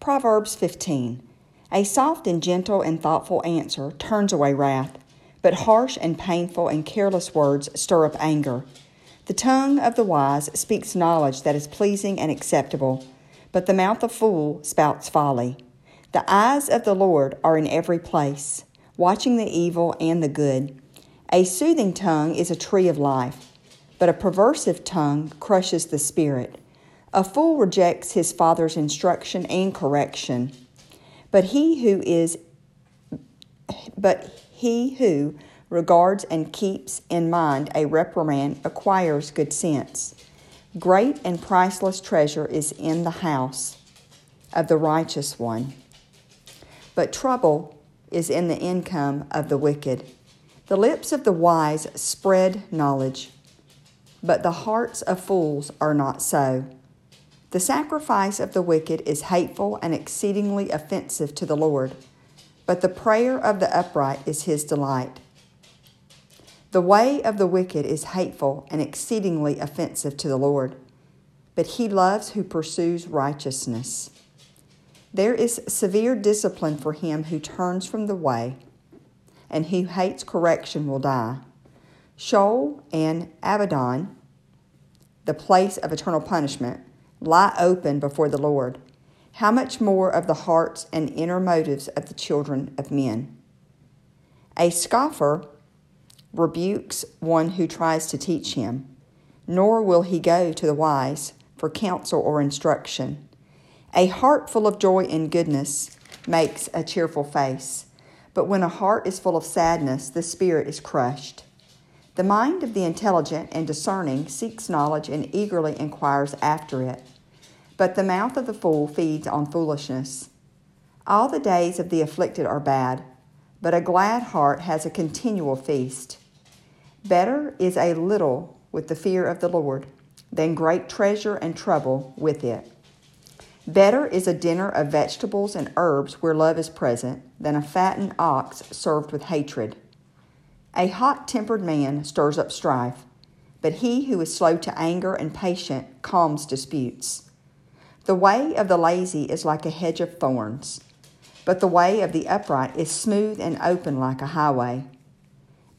Proverbs 15. A soft and gentle and thoughtful answer turns away wrath, but harsh and painful and careless words stir up anger. The tongue of the wise speaks knowledge that is pleasing and acceptable, but the mouth of fool spouts folly. The eyes of the Lord are in every place, watching the evil and the good. A soothing tongue is a tree of life, but a perversive tongue crushes the spirit. A fool rejects his father's instruction and correction, but he who is but he who regards and keeps in mind a reprimand acquires good sense. Great and priceless treasure is in the house of the righteous one, but trouble is in the income of the wicked. The lips of the wise spread knowledge, but the hearts of fools are not so. The sacrifice of the wicked is hateful and exceedingly offensive to the Lord, but the prayer of the upright is his delight. The way of the wicked is hateful and exceedingly offensive to the Lord, but he loves who pursues righteousness. There is severe discipline for him who turns from the way and who hates correction will die. Sheol and Abaddon, the place of eternal punishment, lie open before the Lord. How much more of the hearts and inner motives of the children of men? A scoffer rebukes one who tries to teach him, nor will he go to the wise for counsel or instruction. A heart full of joy and goodness makes a cheerful face. But when a heart is full of sadness, the spirit is crushed. The mind of the intelligent and discerning seeks knowledge and eagerly inquires after it. But the mouth of the fool feeds on foolishness. All the days of the afflicted are bad, but a glad heart has a continual feast. Better is a little with the fear of the Lord than great treasure and trouble with it. Better is a dinner of vegetables and herbs where love is present than a fattened ox served with hatred. A hot tempered man stirs up strife, but he who is slow to anger and patient calms disputes. The way of the lazy is like a hedge of thorns, but the way of the upright is smooth and open like a highway.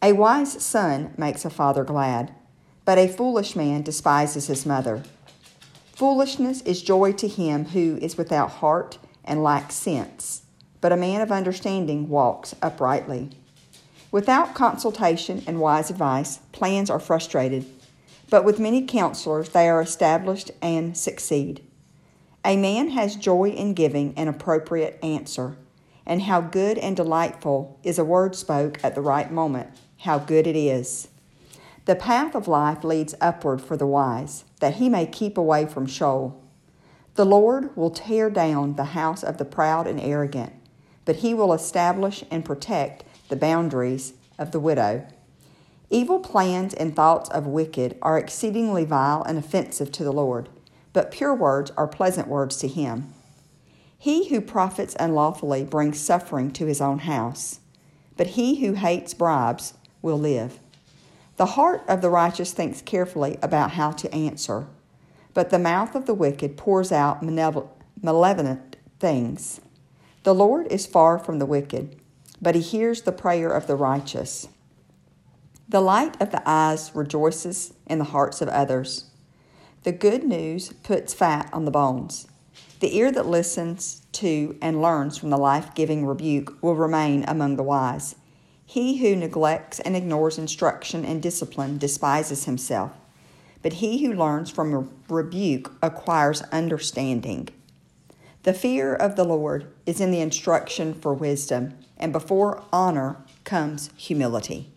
A wise son makes a father glad, but a foolish man despises his mother. Foolishness is joy to him who is without heart and lacks sense, but a man of understanding walks uprightly. Without consultation and wise advice, plans are frustrated, but with many counselors, they are established and succeed. A man has joy in giving an appropriate answer, and how good and delightful is a word spoke at the right moment, how good it is. The path of life leads upward for the wise, that he may keep away from Sheol. The Lord will tear down the house of the proud and arrogant, but he will establish and protect the boundaries of the widow. Evil plans and thoughts of wicked are exceedingly vile and offensive to the Lord, but pure words are pleasant words to him. He who profits unlawfully brings suffering to his own house, but he who hates bribes will live. The heart of the righteous thinks carefully about how to answer, but the mouth of the wicked pours out malevolent things. The Lord is far from the wicked, but he hears the prayer of the righteous. The light of the eyes rejoices in the hearts of others. The good news puts fat on the bones. The ear that listens to and learns from the life giving rebuke will remain among the wise. He who neglects and ignores instruction and discipline despises himself, but he who learns from rebuke acquires understanding. The fear of the Lord is in the instruction for wisdom, and before honor comes humility.